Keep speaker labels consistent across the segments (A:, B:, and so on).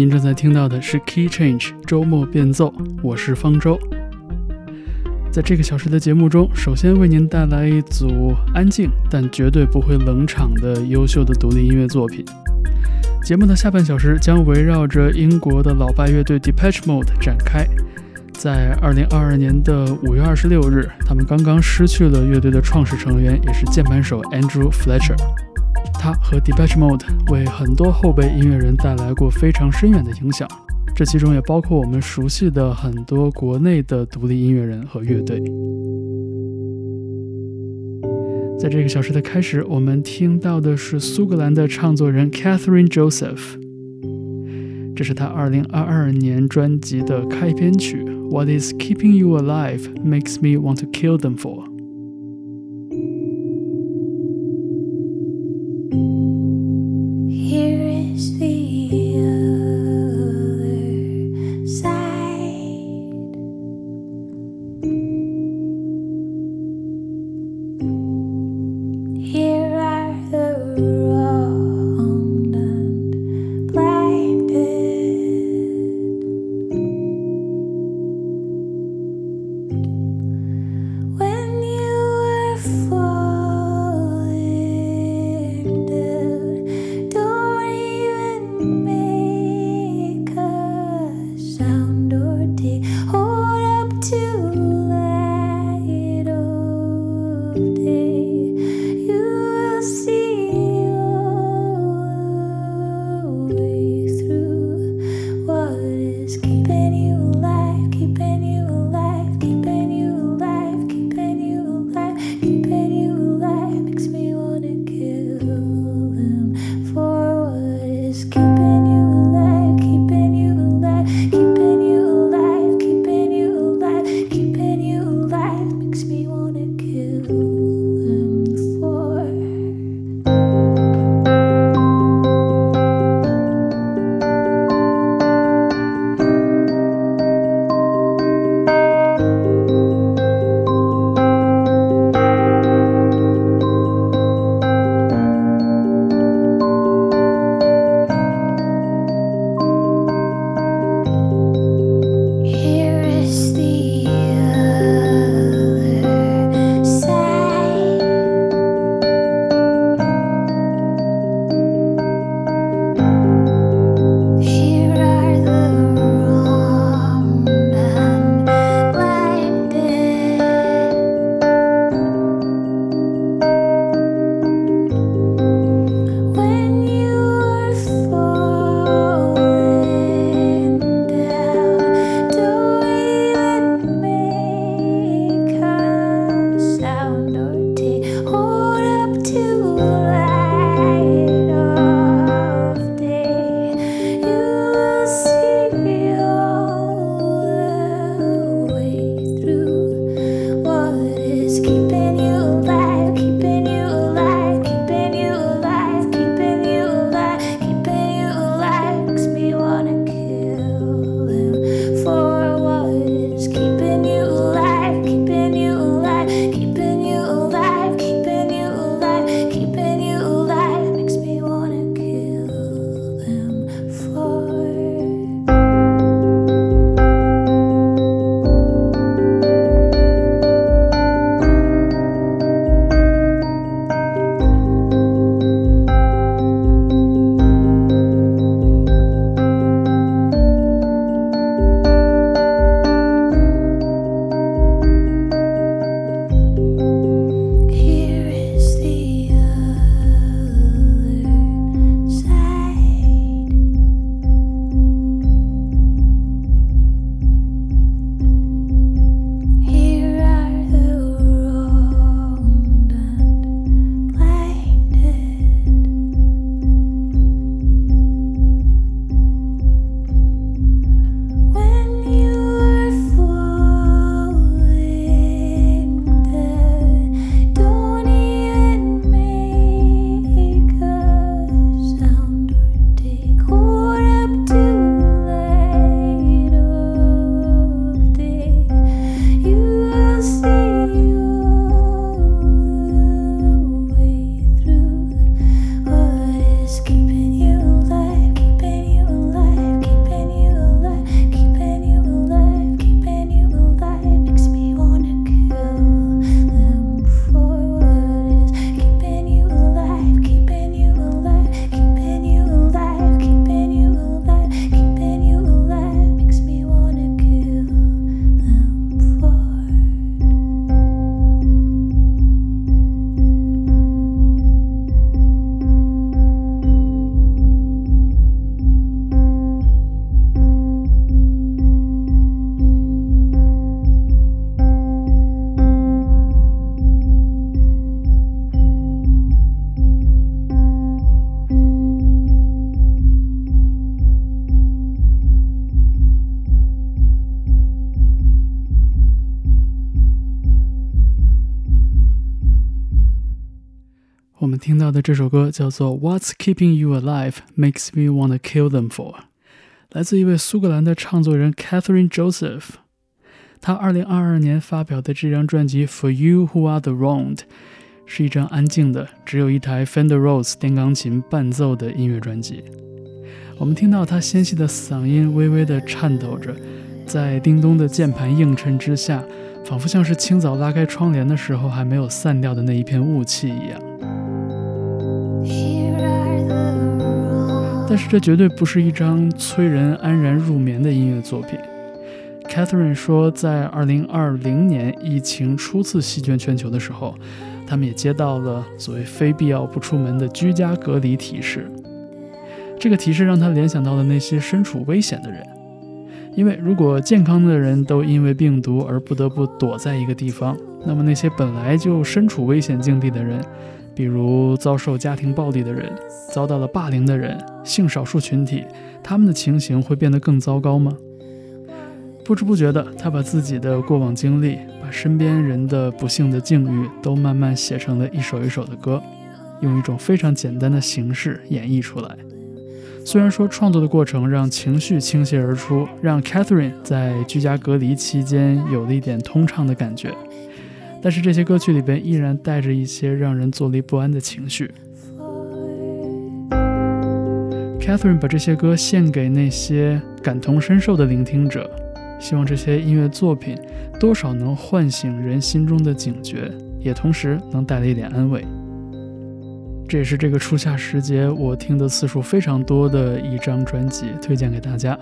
A: 您正在听到的是 Key Change 周末变奏，我是方舟。在这个小时的节目中，首先为您带来一组安静但绝对不会冷场的优秀的独立音乐作品。节目的下半小时将围绕着英国的老派乐队 Depeche Mode 展开。在2022年的5月26日，他们刚刚失去了乐队的创始成员，也是键盘手 Andrew Fletcher。他和 Depeche Mode 为很多后辈音乐人带来过非常深远的影响，这其中也包括我们熟悉的很多国内的独立音乐人和乐队。在这个小时的开始，我们听到的是苏格兰的唱作人 Catherine Joseph，这是他2022年专辑的开篇曲。What is keeping you alive makes me want to kill them for。这首歌叫做《What's Keeping You Alive Makes Me Wanna Kill Them For》，来自一位苏格兰的唱作人 Catherine Joseph。他2022年发表的这张专辑《For You Who Are the Wronged》是一张安静的，只有一台 Fender Rhodes 电钢琴伴奏的音乐专辑。我们听到他纤细的嗓音微微的颤抖着，在叮咚的键盘映衬之下。仿佛像是清早拉开窗帘的时候还没有散掉的那一片雾气一样。但是这绝对不是一张催人安然入眠的音乐作品。Catherine 说，在2020年疫情初次席卷全球的时候，他们也接到了所谓非必要不出门的居家隔离提示。这个提示让他联想到了那些身处危险的人。因为如果健康的人都因为病毒而不得不躲在一个地方，那么那些本来就身处危险境地的人，比如遭受家庭暴力的人、遭到了霸凌的人、性少数群体，他们的情形会变得更糟糕吗？不知不觉的，他把自己的过往经历，把身边人的不幸的境遇，都慢慢写成了一首一首的歌，用一种非常简单的形式演绎出来。虽然说创作的过程让情绪倾泻而出，让 Catherine 在居家隔离期间有了一点通畅的感觉，但是这些歌曲里边依然带着一些让人坐立不安的情绪。Catherine 把这些歌献给那些感同身受的聆听者，希望这些音乐作品多少能唤醒人心中的警觉，也同时能带来一点安慰。这也是这个初夏时节我听的次数非常多的一张专辑，推荐给大家。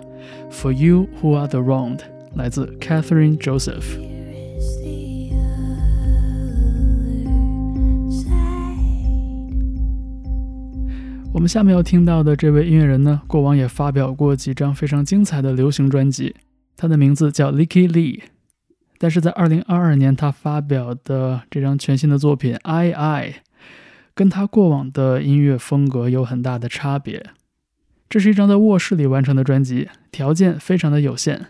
A: For You Who Are the Wronged，来自 Catherine Joseph。我们下面要听到的这位音乐人呢，过往也发表过几张非常精彩的流行专辑，他的名字叫 Licky Lee。但是在2022年，他发表的这张全新的作品《I I》。跟他过往的音乐风格有很大的差别。这是一张在卧室里完成的专辑，条件非常的有限。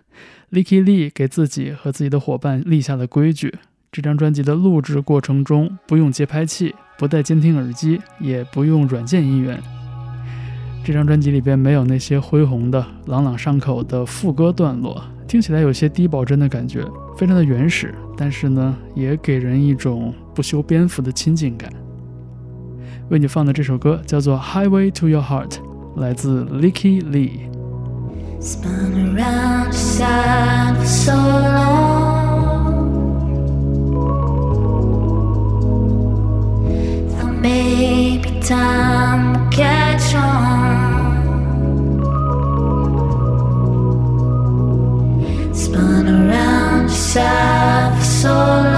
A: Licky Lee 给自己和自己的伙伴立下了规矩：这张专辑的录制过程中不用节拍器，不带监听耳机，也不用软件音源。这张专辑里边没有那些恢宏的、朗朗上口的副歌段落，听起来有些低保真的感觉，非常的原始，但是呢，也给人一种不修边幅的亲近感。为你放的这首歌叫做《Highway to Your Heart》，来自 Licky Lee。Spun around side for so long. Time catch on. Spun around for so long.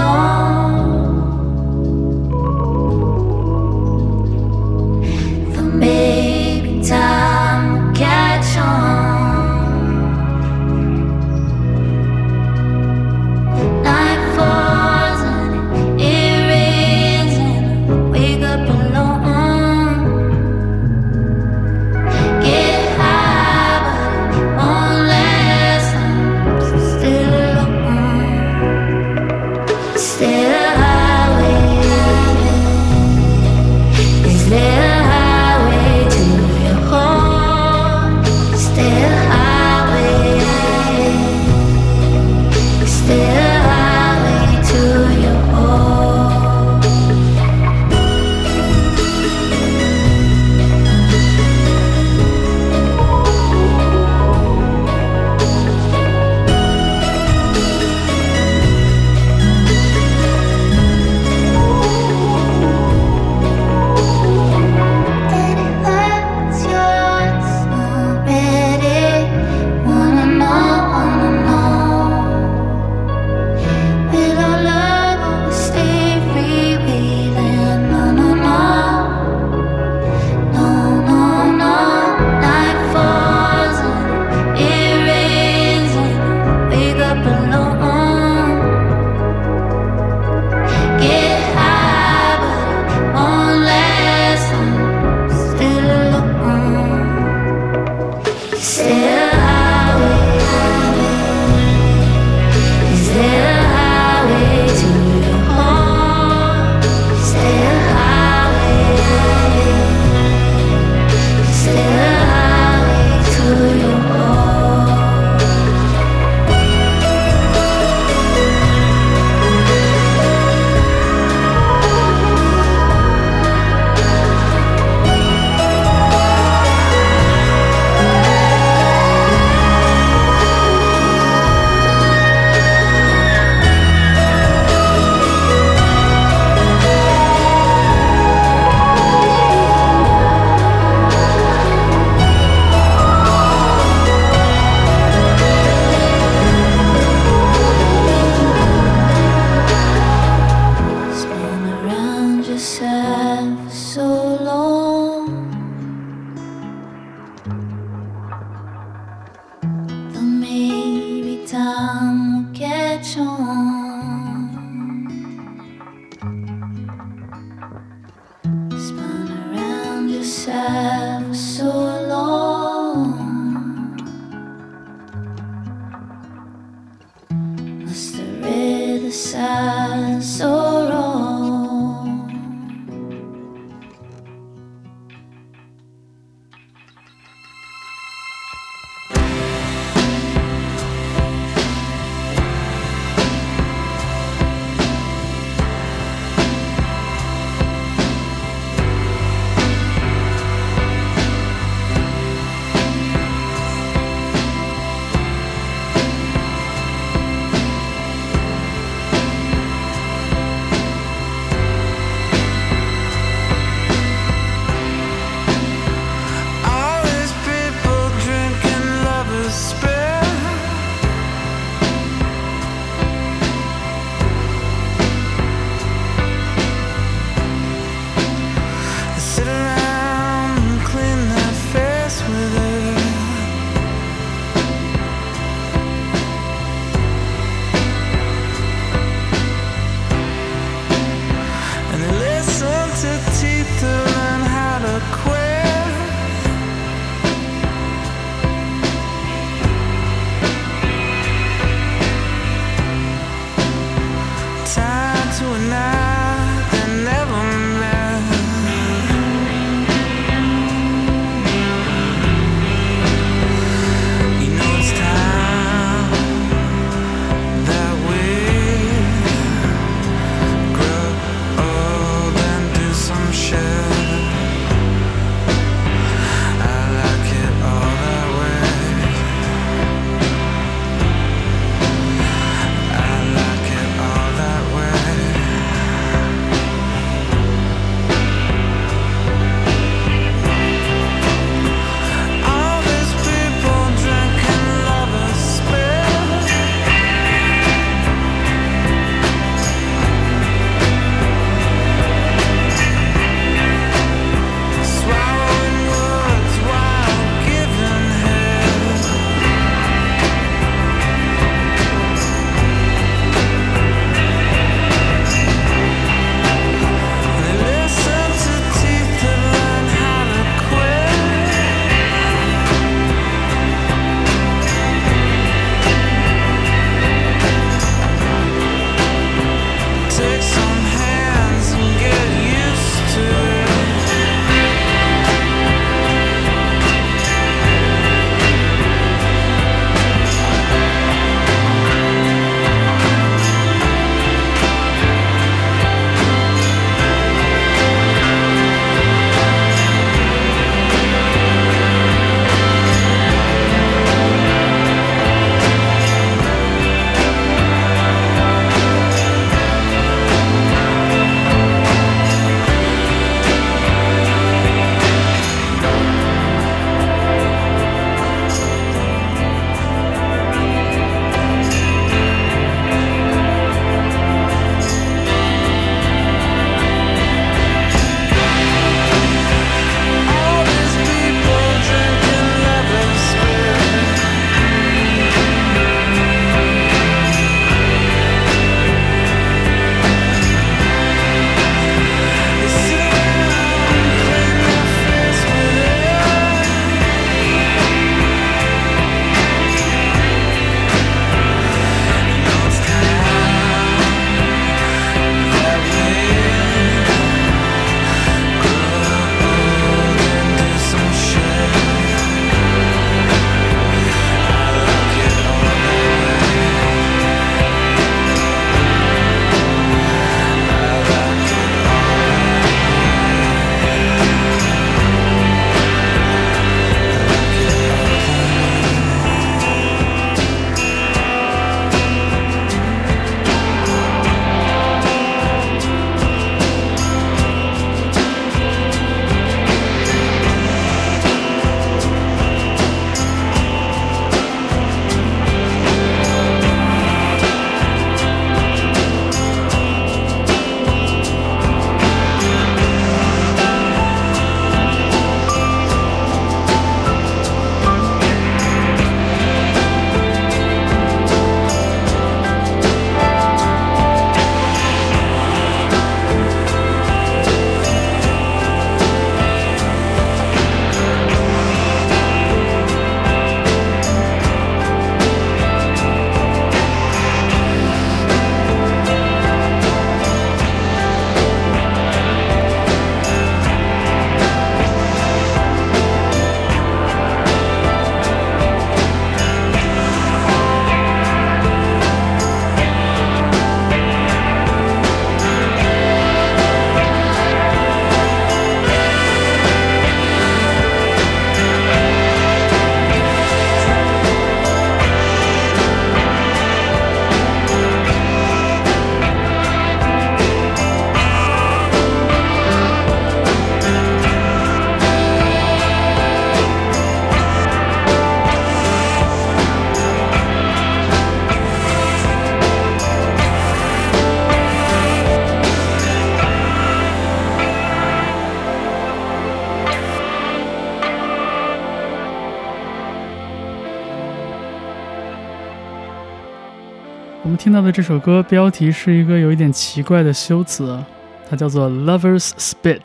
A: 听到的这首歌标题是一个有一点奇怪的修辞，它叫做《Lovers Spit》，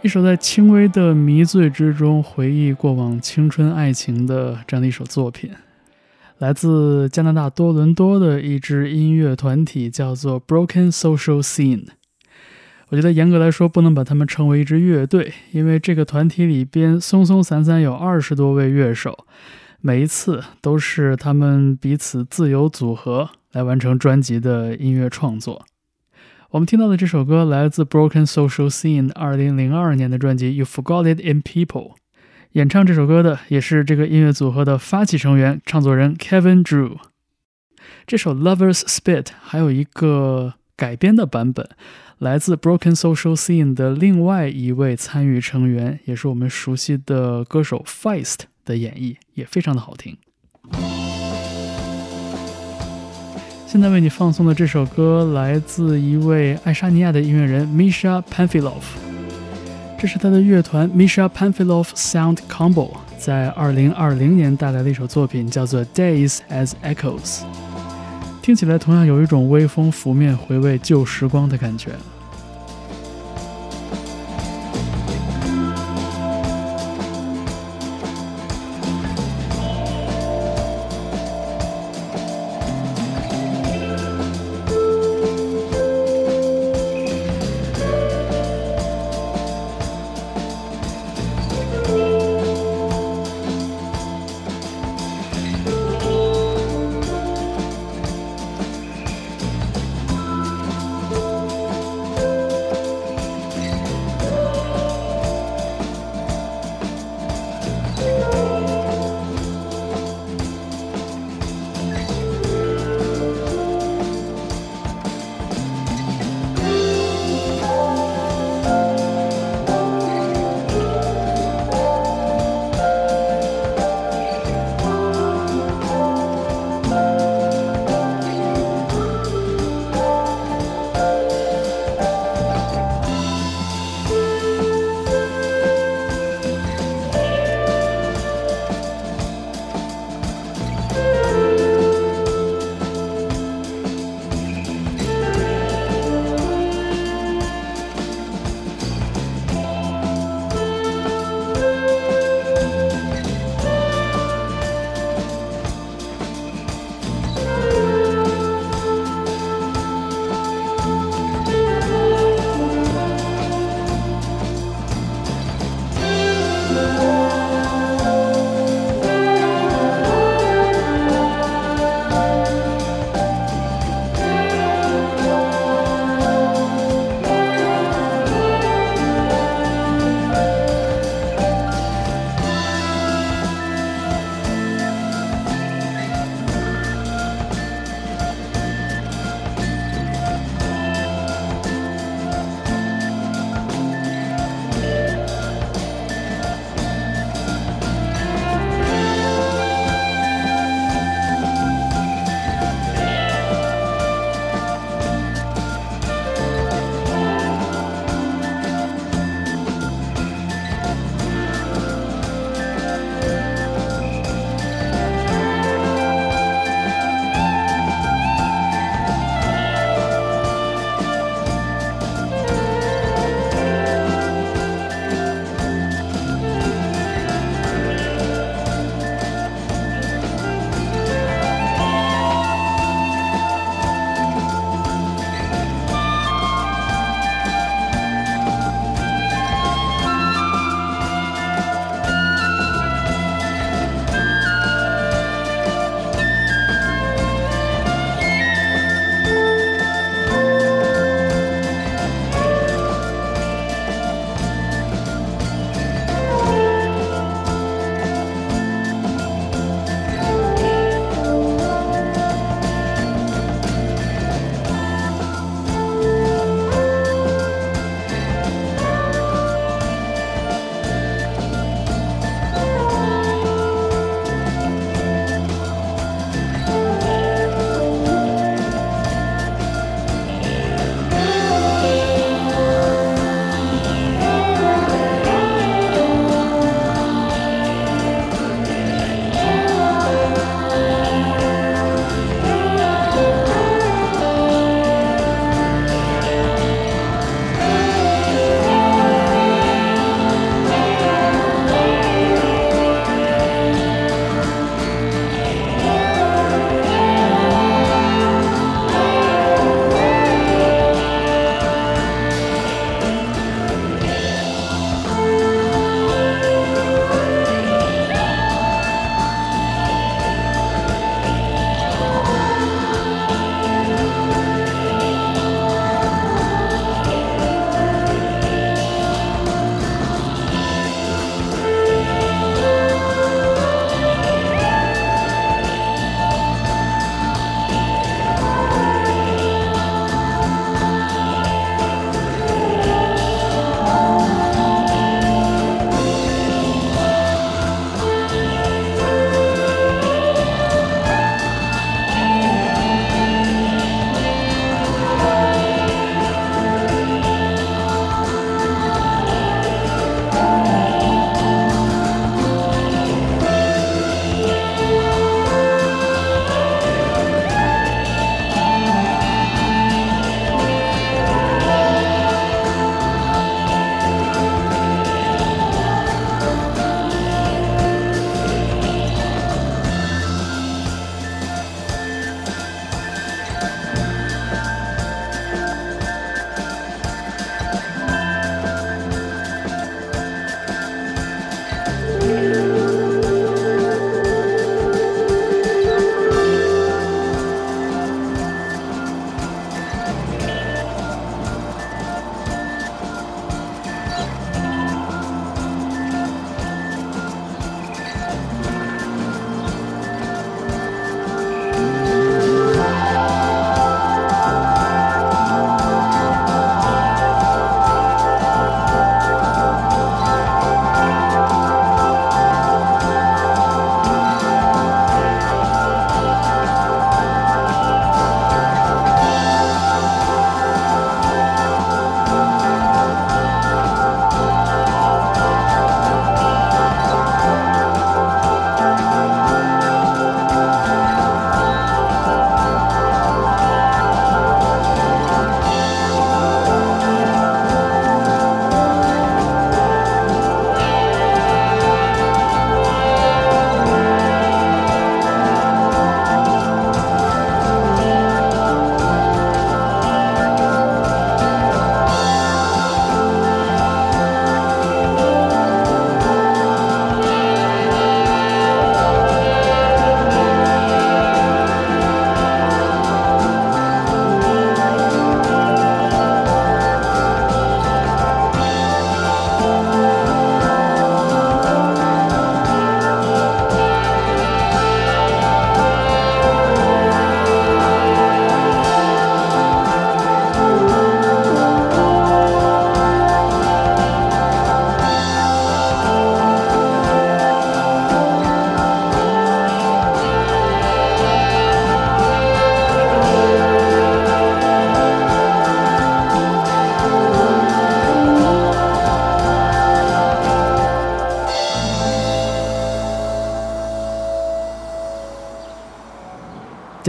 A: 一首在轻微的迷醉之中回忆过往青春爱情的这样的一首作品，来自加拿大多伦多的一支音乐团体，叫做 Broken Social Scene。我觉得严格来说不能把他们称为一支乐队，因为这个团体里边松松散散有二十多位乐手，每一次都是他们彼此自由组合。来完成专辑的音乐创作。我们听到的这首歌来自 Broken Social Scene 二零零二年的专辑《You Forgot It in People》。演唱这首歌的也是这个音乐组合的发起成员、唱作人 Kevin Drew。这首《Lovers Spit》还有一个改编的版本，来自 Broken Social Scene 的另外一位参与成员，也是我们熟悉的歌手 Feist 的演绎，也非常的好听。现在为你放送的这首歌来自一位爱沙尼亚的音乐人 Misha Panfilov，这是他的乐团 Misha Panfilov Sound Combo 在2020年带来的一首作品，叫做 Days as Echoes，听起来同样有一种微风拂面、回味旧时光的感觉。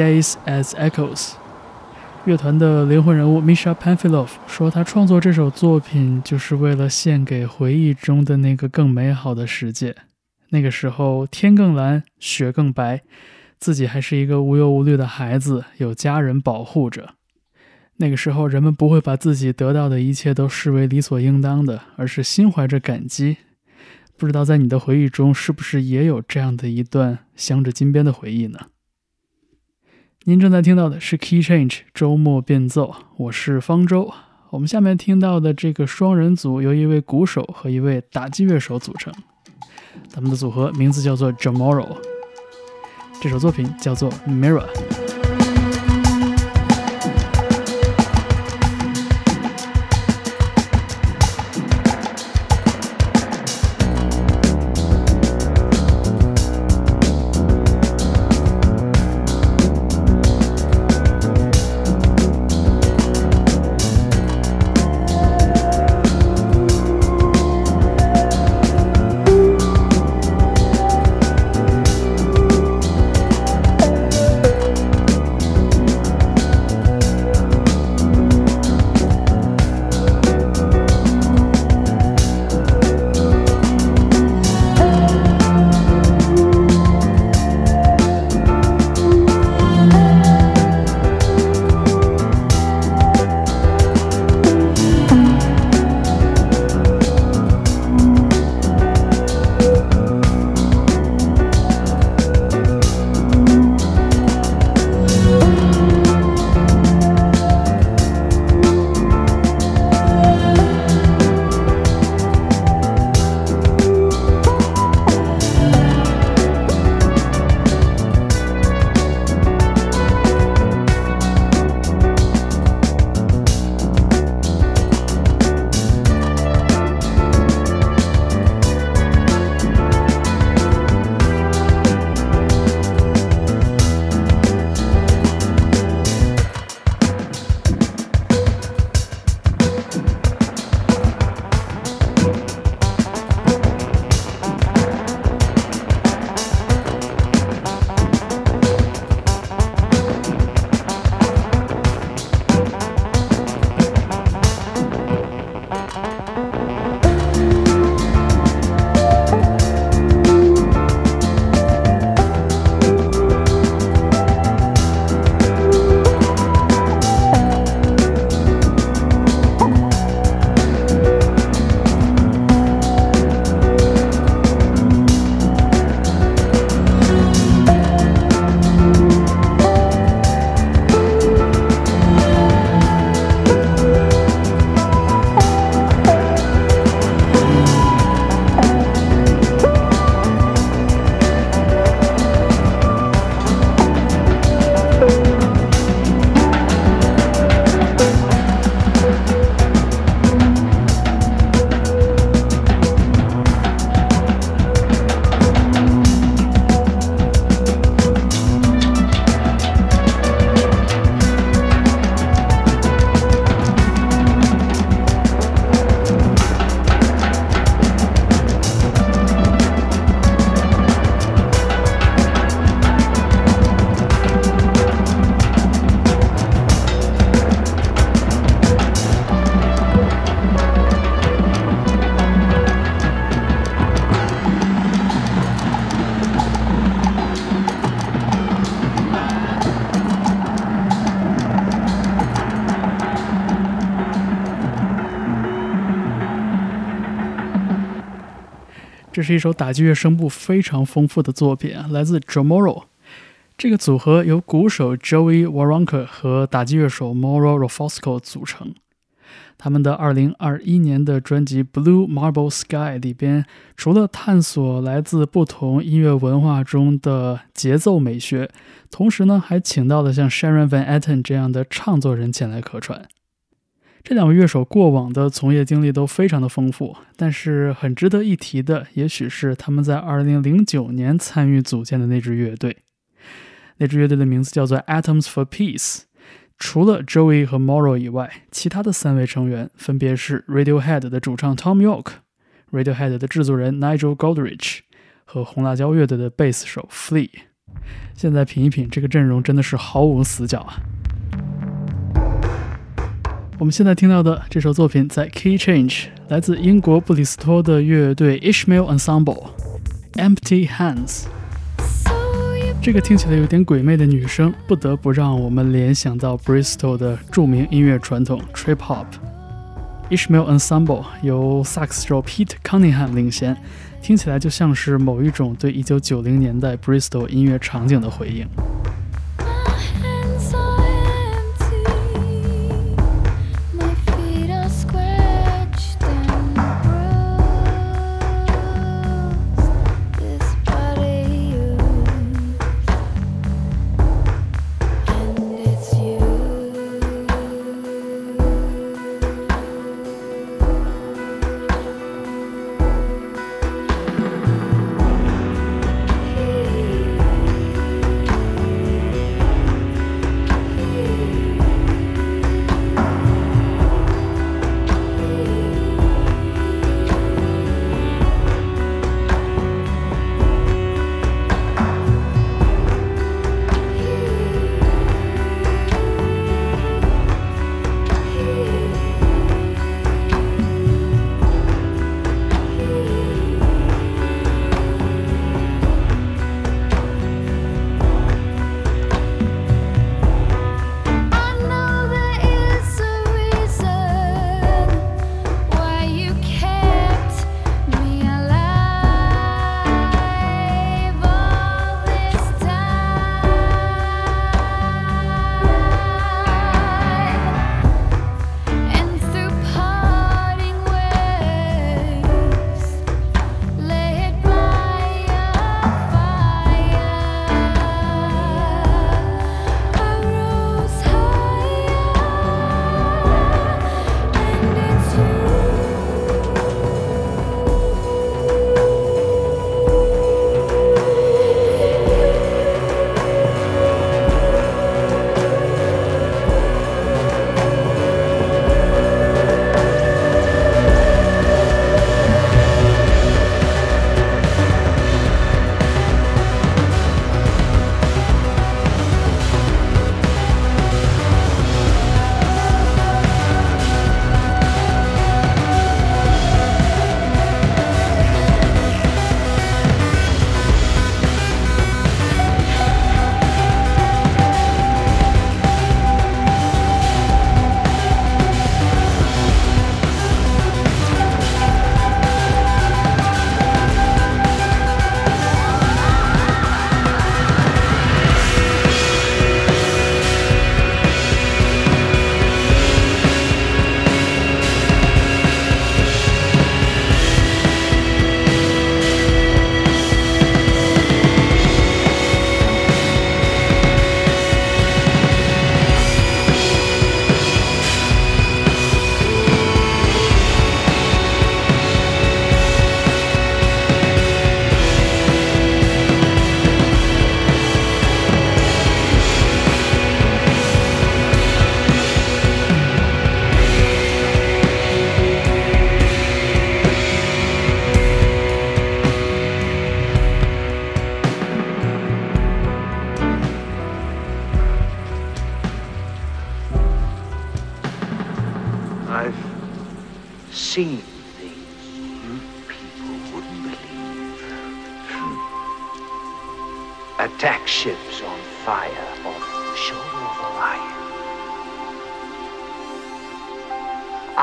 A: Days as Echoes。乐团的灵魂人物 Misha Panfilov 说，他创作这首作品就是为了献给回忆中的那个更美好的世界。那个时候，天更蓝，雪更白，自己还是一个无忧无虑的孩子，有家人保护着。那个时候，人们不会把自己得到的一切都视为理所应当的，而是心怀着感激。不知道在你的回忆中，是不是也有这样的一段镶着金边的回忆呢？您正在听到的是 Key Change 周末变奏，我是方舟。我们下面听到的这个双人组由一位鼓手和一位打击乐手组成，他们的组合名字叫做 Jamoro。这首作品叫做 Mirror。是一首打击乐声部非常丰富的作品，来自 j o m o r o。这个组合由鼓手 Joey Waronker 和打击乐手 Moro Rofosco 组成。他们的2021年的专辑《Blue Marble Sky》里边，除了探索来自不同音乐文化中的节奏美学，同时呢，还请到了像 Sharon Van Etten 这样的唱作人前来客串。这两位乐手过往的从业经历都非常的丰富，但是很值得一提的，也许是他们在2009年参与组建的那支乐队。那支乐队的名字叫做 Atoms for Peace。除了 Joey 和 Morrow 以外，其他的三位成员分别是 Radiohead 的主唱 Tom York、Radiohead 的制作人 Nigel Godrich 和红辣椒乐队的贝斯手 Flea。
B: 现在品一品，这个阵容真的是毫无死角啊！我们现在听到的这首作品在 Key Change，来自英国布里斯托的乐队 Ishmael Ensemble，Empty Hands。这个听起来有点鬼魅的女声，不得不让我们联想到 Bristol 的著名音乐传统 Trip Hop。Ishmael Ensemble 由萨克斯手 Pete Cunningham 领衔。听起来就像是某一种对一九九零年代 Bristol 音乐场景的回应。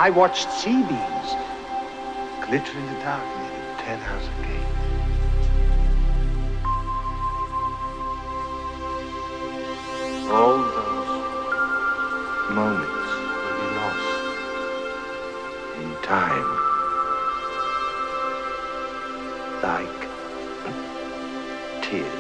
C: I watched sea beams glitter in the dark near the Ten House Gate. All those moments will be lost in time. Like tears.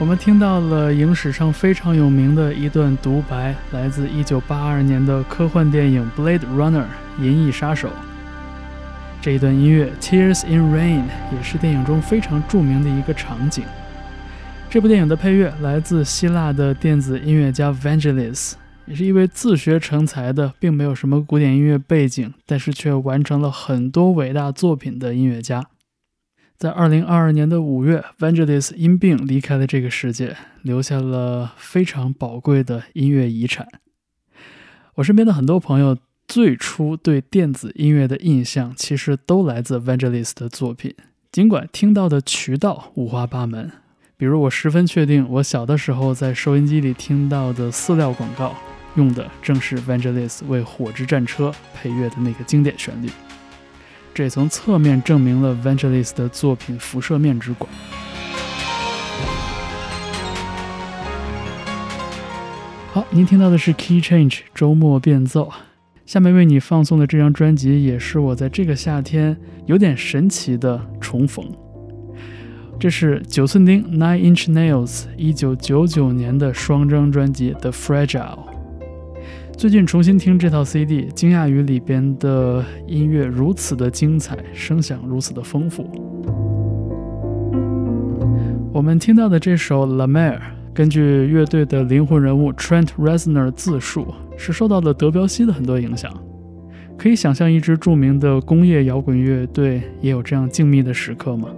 A: 我们听到了影史上非常有名的一段独白，来自1982年的科幻电影《Blade Runner》《银翼杀手》。这一段音乐《Tears in Rain》也是电影中非常著名的一个场景。这部电影的配乐来自希腊的电子音乐家 Vangelis，也是一位自学成才的，并没有什么古典音乐背景，但是却完成了很多伟大作品的音乐家。在二零二二年的五月，Vangelis 因病离开了这个世界，留下了非常宝贵的音乐遗产。我身边的很多朋友最初对电子音乐的印象，其实都来自 Vangelis 的作品。尽管听到的渠道五花八门，比如我十分确定，我小的时候在收音机里听到的饲料广告，用的正是 Vangelis 为《火之战车》配乐的那个经典旋律。这也从侧面证明了 Vangelis 的作品辐射面之广。好，您听到的是 Key Change 周末变奏。下面为你放送的这张专辑，也是我在这个夏天有点神奇的重逢。这是九寸钉 Nine Inch Nails 一九九九年的双张专辑《The Fragile》。最近重新听这套 CD，惊讶于里边的音乐如此的精彩，声响如此的丰富。我们听到的这首《La Mer》，根据乐队的灵魂人物 Trent Reznor 自述，是受到了德彪西的很多影响。可以想象，一支著名的工业摇滚乐队也有这样静谧的时刻吗？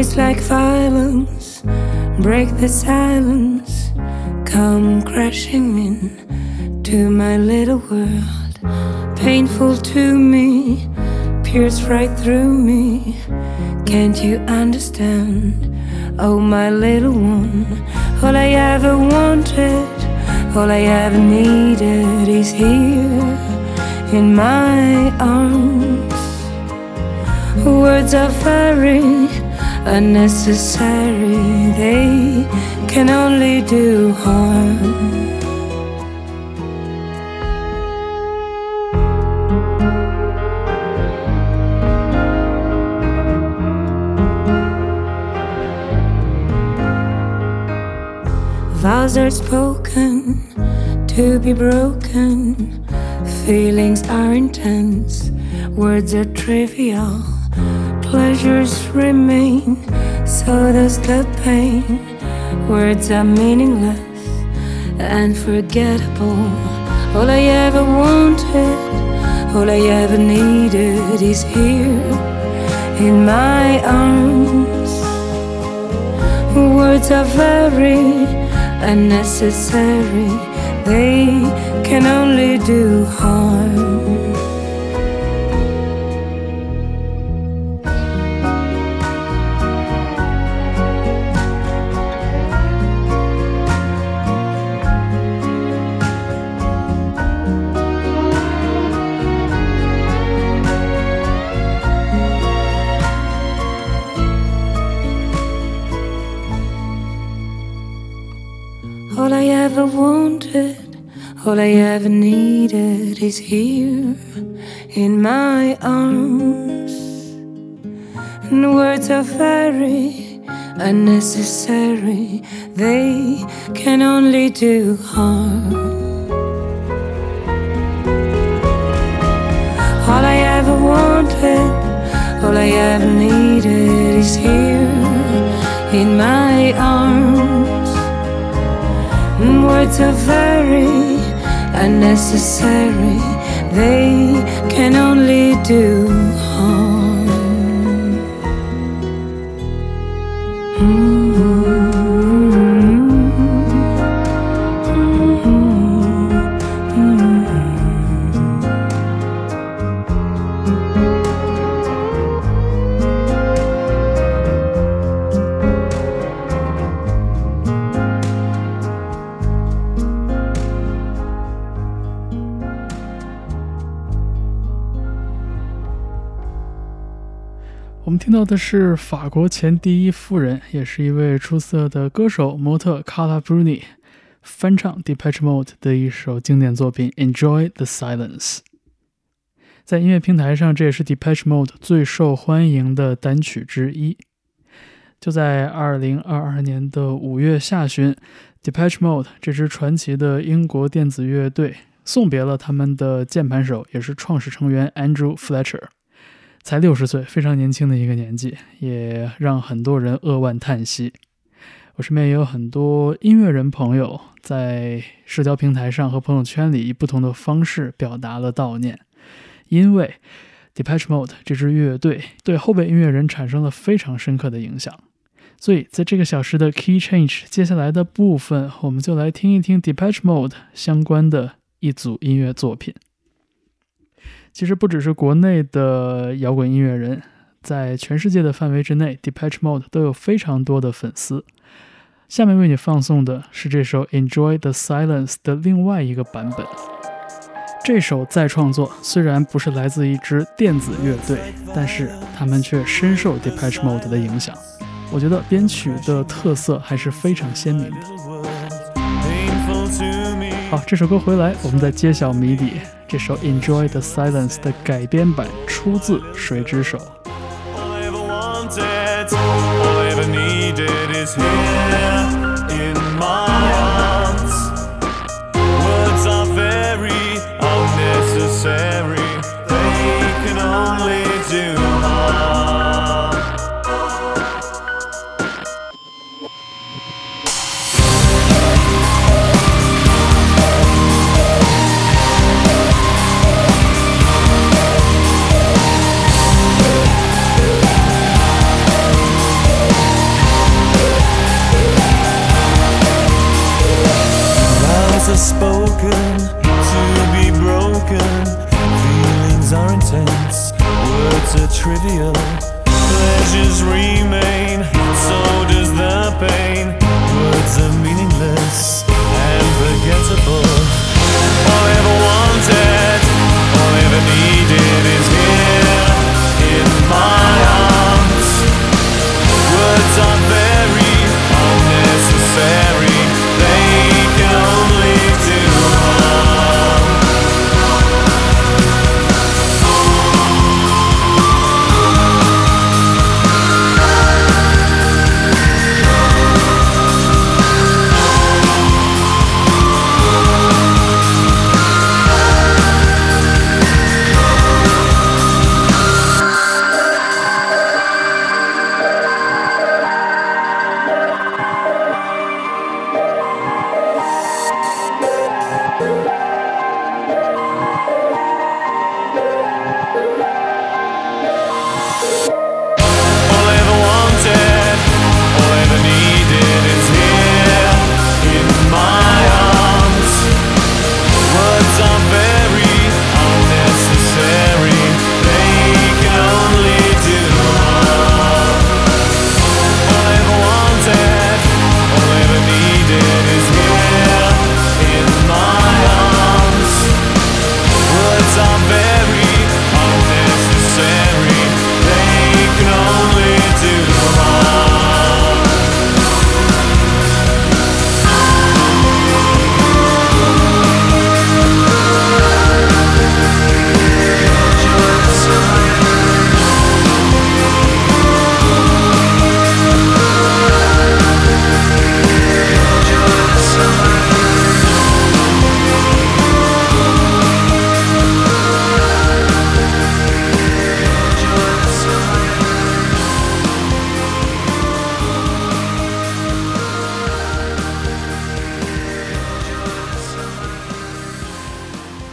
B: Words like violence break the silence, come crashing in to my little world. Painful to me, pierce right through me. Can't you understand? Oh, my little one, all I ever wanted, all I ever needed is here in my arms. Words are very unnecessary, they can only do harm. Vows are spoken to be broken. Feelings are intense, words are trivial pleasures remain, so does the pain. Words are meaningless and forgettable. All I ever wanted, all I ever needed is here in my arms. Words are very unnecessary, they can only do harm. All I ever needed is here in my arms. And words are very unnecessary, they can only do harm. All I ever wanted, all I ever needed is here in my arms. And words are very unnecessary. They can only do harm.
A: 听到的是法国前第一夫人，也是一位出色的歌手模特卡拉布鲁尼翻唱 d e p a t c h Mode 的一首经典作品《Enjoy the Silence》。在音乐平台上，这也是 d e p a t c h Mode 最受欢迎的单曲之一。就在2022年的五月下旬 d e p a t c h Mode 这支传奇的英国电子乐队送别了他们的键盘手，也是创始成员 Andrew Fletcher。才六十岁，非常年轻的一个年纪，也让很多人扼腕叹息。我身边也有很多音乐人朋友，在社交平台上和朋友圈里以不同的方式表达了悼念，因为 d e p a t c h Mode 这支乐队对后辈音乐人产生了非常深刻的影响。所以，在这个小时的 Key Change 接下来的部分，我们就来听一听 d e p a t c h Mode 相关的一组音乐作品。其实不只是国内的摇滚音乐人，在全世界的范围之内，Depeche Mode 都有非常多的粉丝。下面为你放送的是这首《Enjoy the Silence》的另外一个版本。这首再创作虽然不是来自一支电子乐队，但是他们却深受 Depeche Mode 的影响。我觉得编曲的特色还是非常鲜明的。好，这首歌回来，我们再揭晓谜底。这首《Enjoy the Silence》的改编版出自谁之手
D: ？All I ever needed is here in my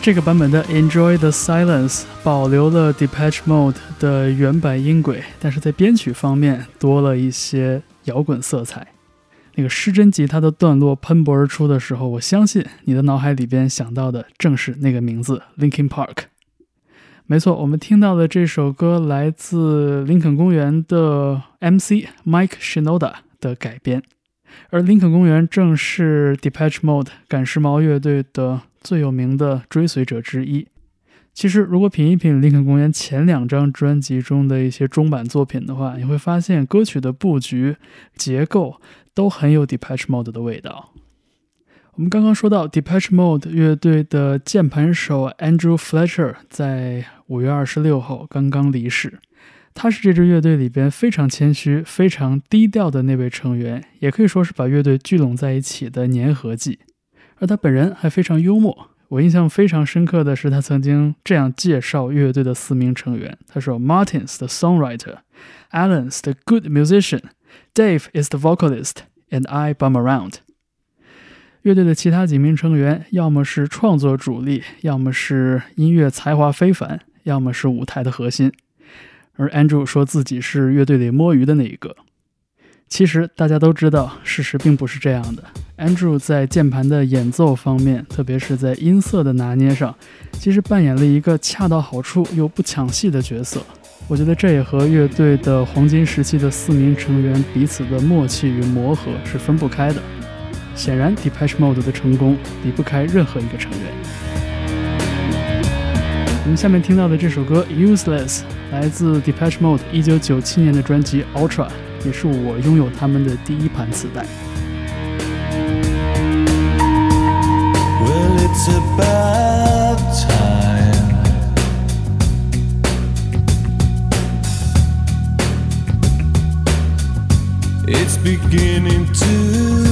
A: 这个版本的《Enjoy the Silence》保留了 Depeche Mode 的原版音轨，但是在编曲方面多了一些摇滚色彩。那个失真吉他的段落喷薄而出的时候，我相信你的脑海里边想到的正是那个名字 Linkin Park。没错，我们听到的这首歌来自林肯公园的 MC Mike Shinoda 的改编，而林肯公园正是 Depeche Mode 赶时髦乐队的最有名的追随者之一。其实，如果品一品林肯公园前两张专辑中的一些中版作品的话，你会发现歌曲的布局、结构都很有 Depeche Mode 的味道。我们刚刚说到 Depeche Mode 乐队的键盘手 Andrew Fletcher 在五月二十六号刚刚离世。他是这支乐队里边非常谦虚、非常低调的那位成员，也可以说是把乐队聚拢在一起的粘合剂。而他本人还非常幽默。我印象非常深刻的是，他曾经这样介绍乐队的四名成员：他说，Martin's the songwriter，Alan's the good musician，Dave is the vocalist，and I bum around。乐队的其他几名成员，要么是创作主力，要么是音乐才华非凡，要么是舞台的核心。而 Andrew 说自己是乐队里摸鱼的那一个。其实大家都知道，事实并不是这样的。Andrew 在键盘的演奏方面，特别是在音色的拿捏上，其实扮演了一个恰到好处又不抢戏的角色。我觉得这也和乐队的黄金时期的四名成员彼此的默契与磨合是分不开的。显然，Depeche Mode 的成功离不开任何一个成员。我们下面听到的这首歌《Useless》来自 Depeche Mode 1997年的专辑《Ultra》，也是我拥有他们的第一盘磁带。
D: It's about time. It's beginning to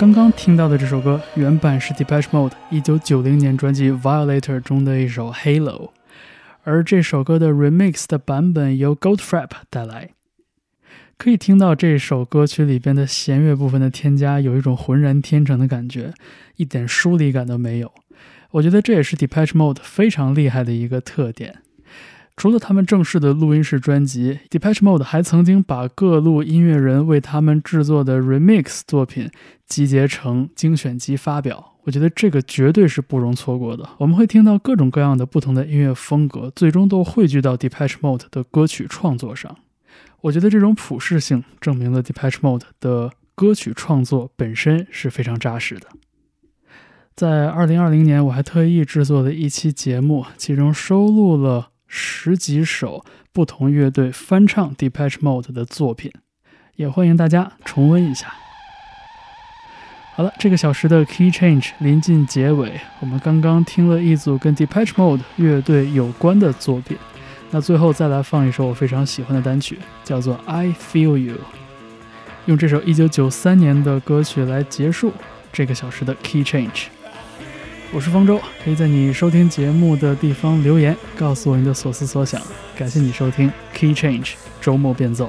D: 刚刚听到的这首歌原版是 Depeche Mode 1990年专辑《Violator》中的一首《Halo》，而这首歌的 remix 的版本由 Goldfrapp 带来。可以听到这首歌曲里边的弦乐部分的添加，有一种浑然天成的感觉，一点疏离感都没有。我觉得这也是 Depeche Mode 非常厉害的一个特点。除了他们正式的录音室专辑，Depeche Mode 还曾经把各路音乐人为他们制作的 remix 作品集结成精选集发表。我觉得这个绝对是不容错过的。我们会听到各种各样的不同的音乐风格，最终都汇聚到 Depeche Mode 的歌曲创作上。我觉得这种普适性证明了 Depeche Mode 的歌曲创作本身是非常扎实的。在二零二零年，我还特意制作了一期节目，其中收录了十几首不同乐队翻唱 d e p a t c h Mode 的作品，也欢迎大家重温一下。好了，这个小时的 Key Change 临近结尾，我们刚刚听了一组跟 d e p a t c h Mode 乐队有关的作品。那最后再来放一首我非常喜欢的单曲，叫做《I Feel You》，用这首1993年的歌曲来结束这个小时的 Key Change。我是方舟，可以在你收听节目的地方留言，告诉我你的所思所想。感谢你收听 Key Change 周末变奏。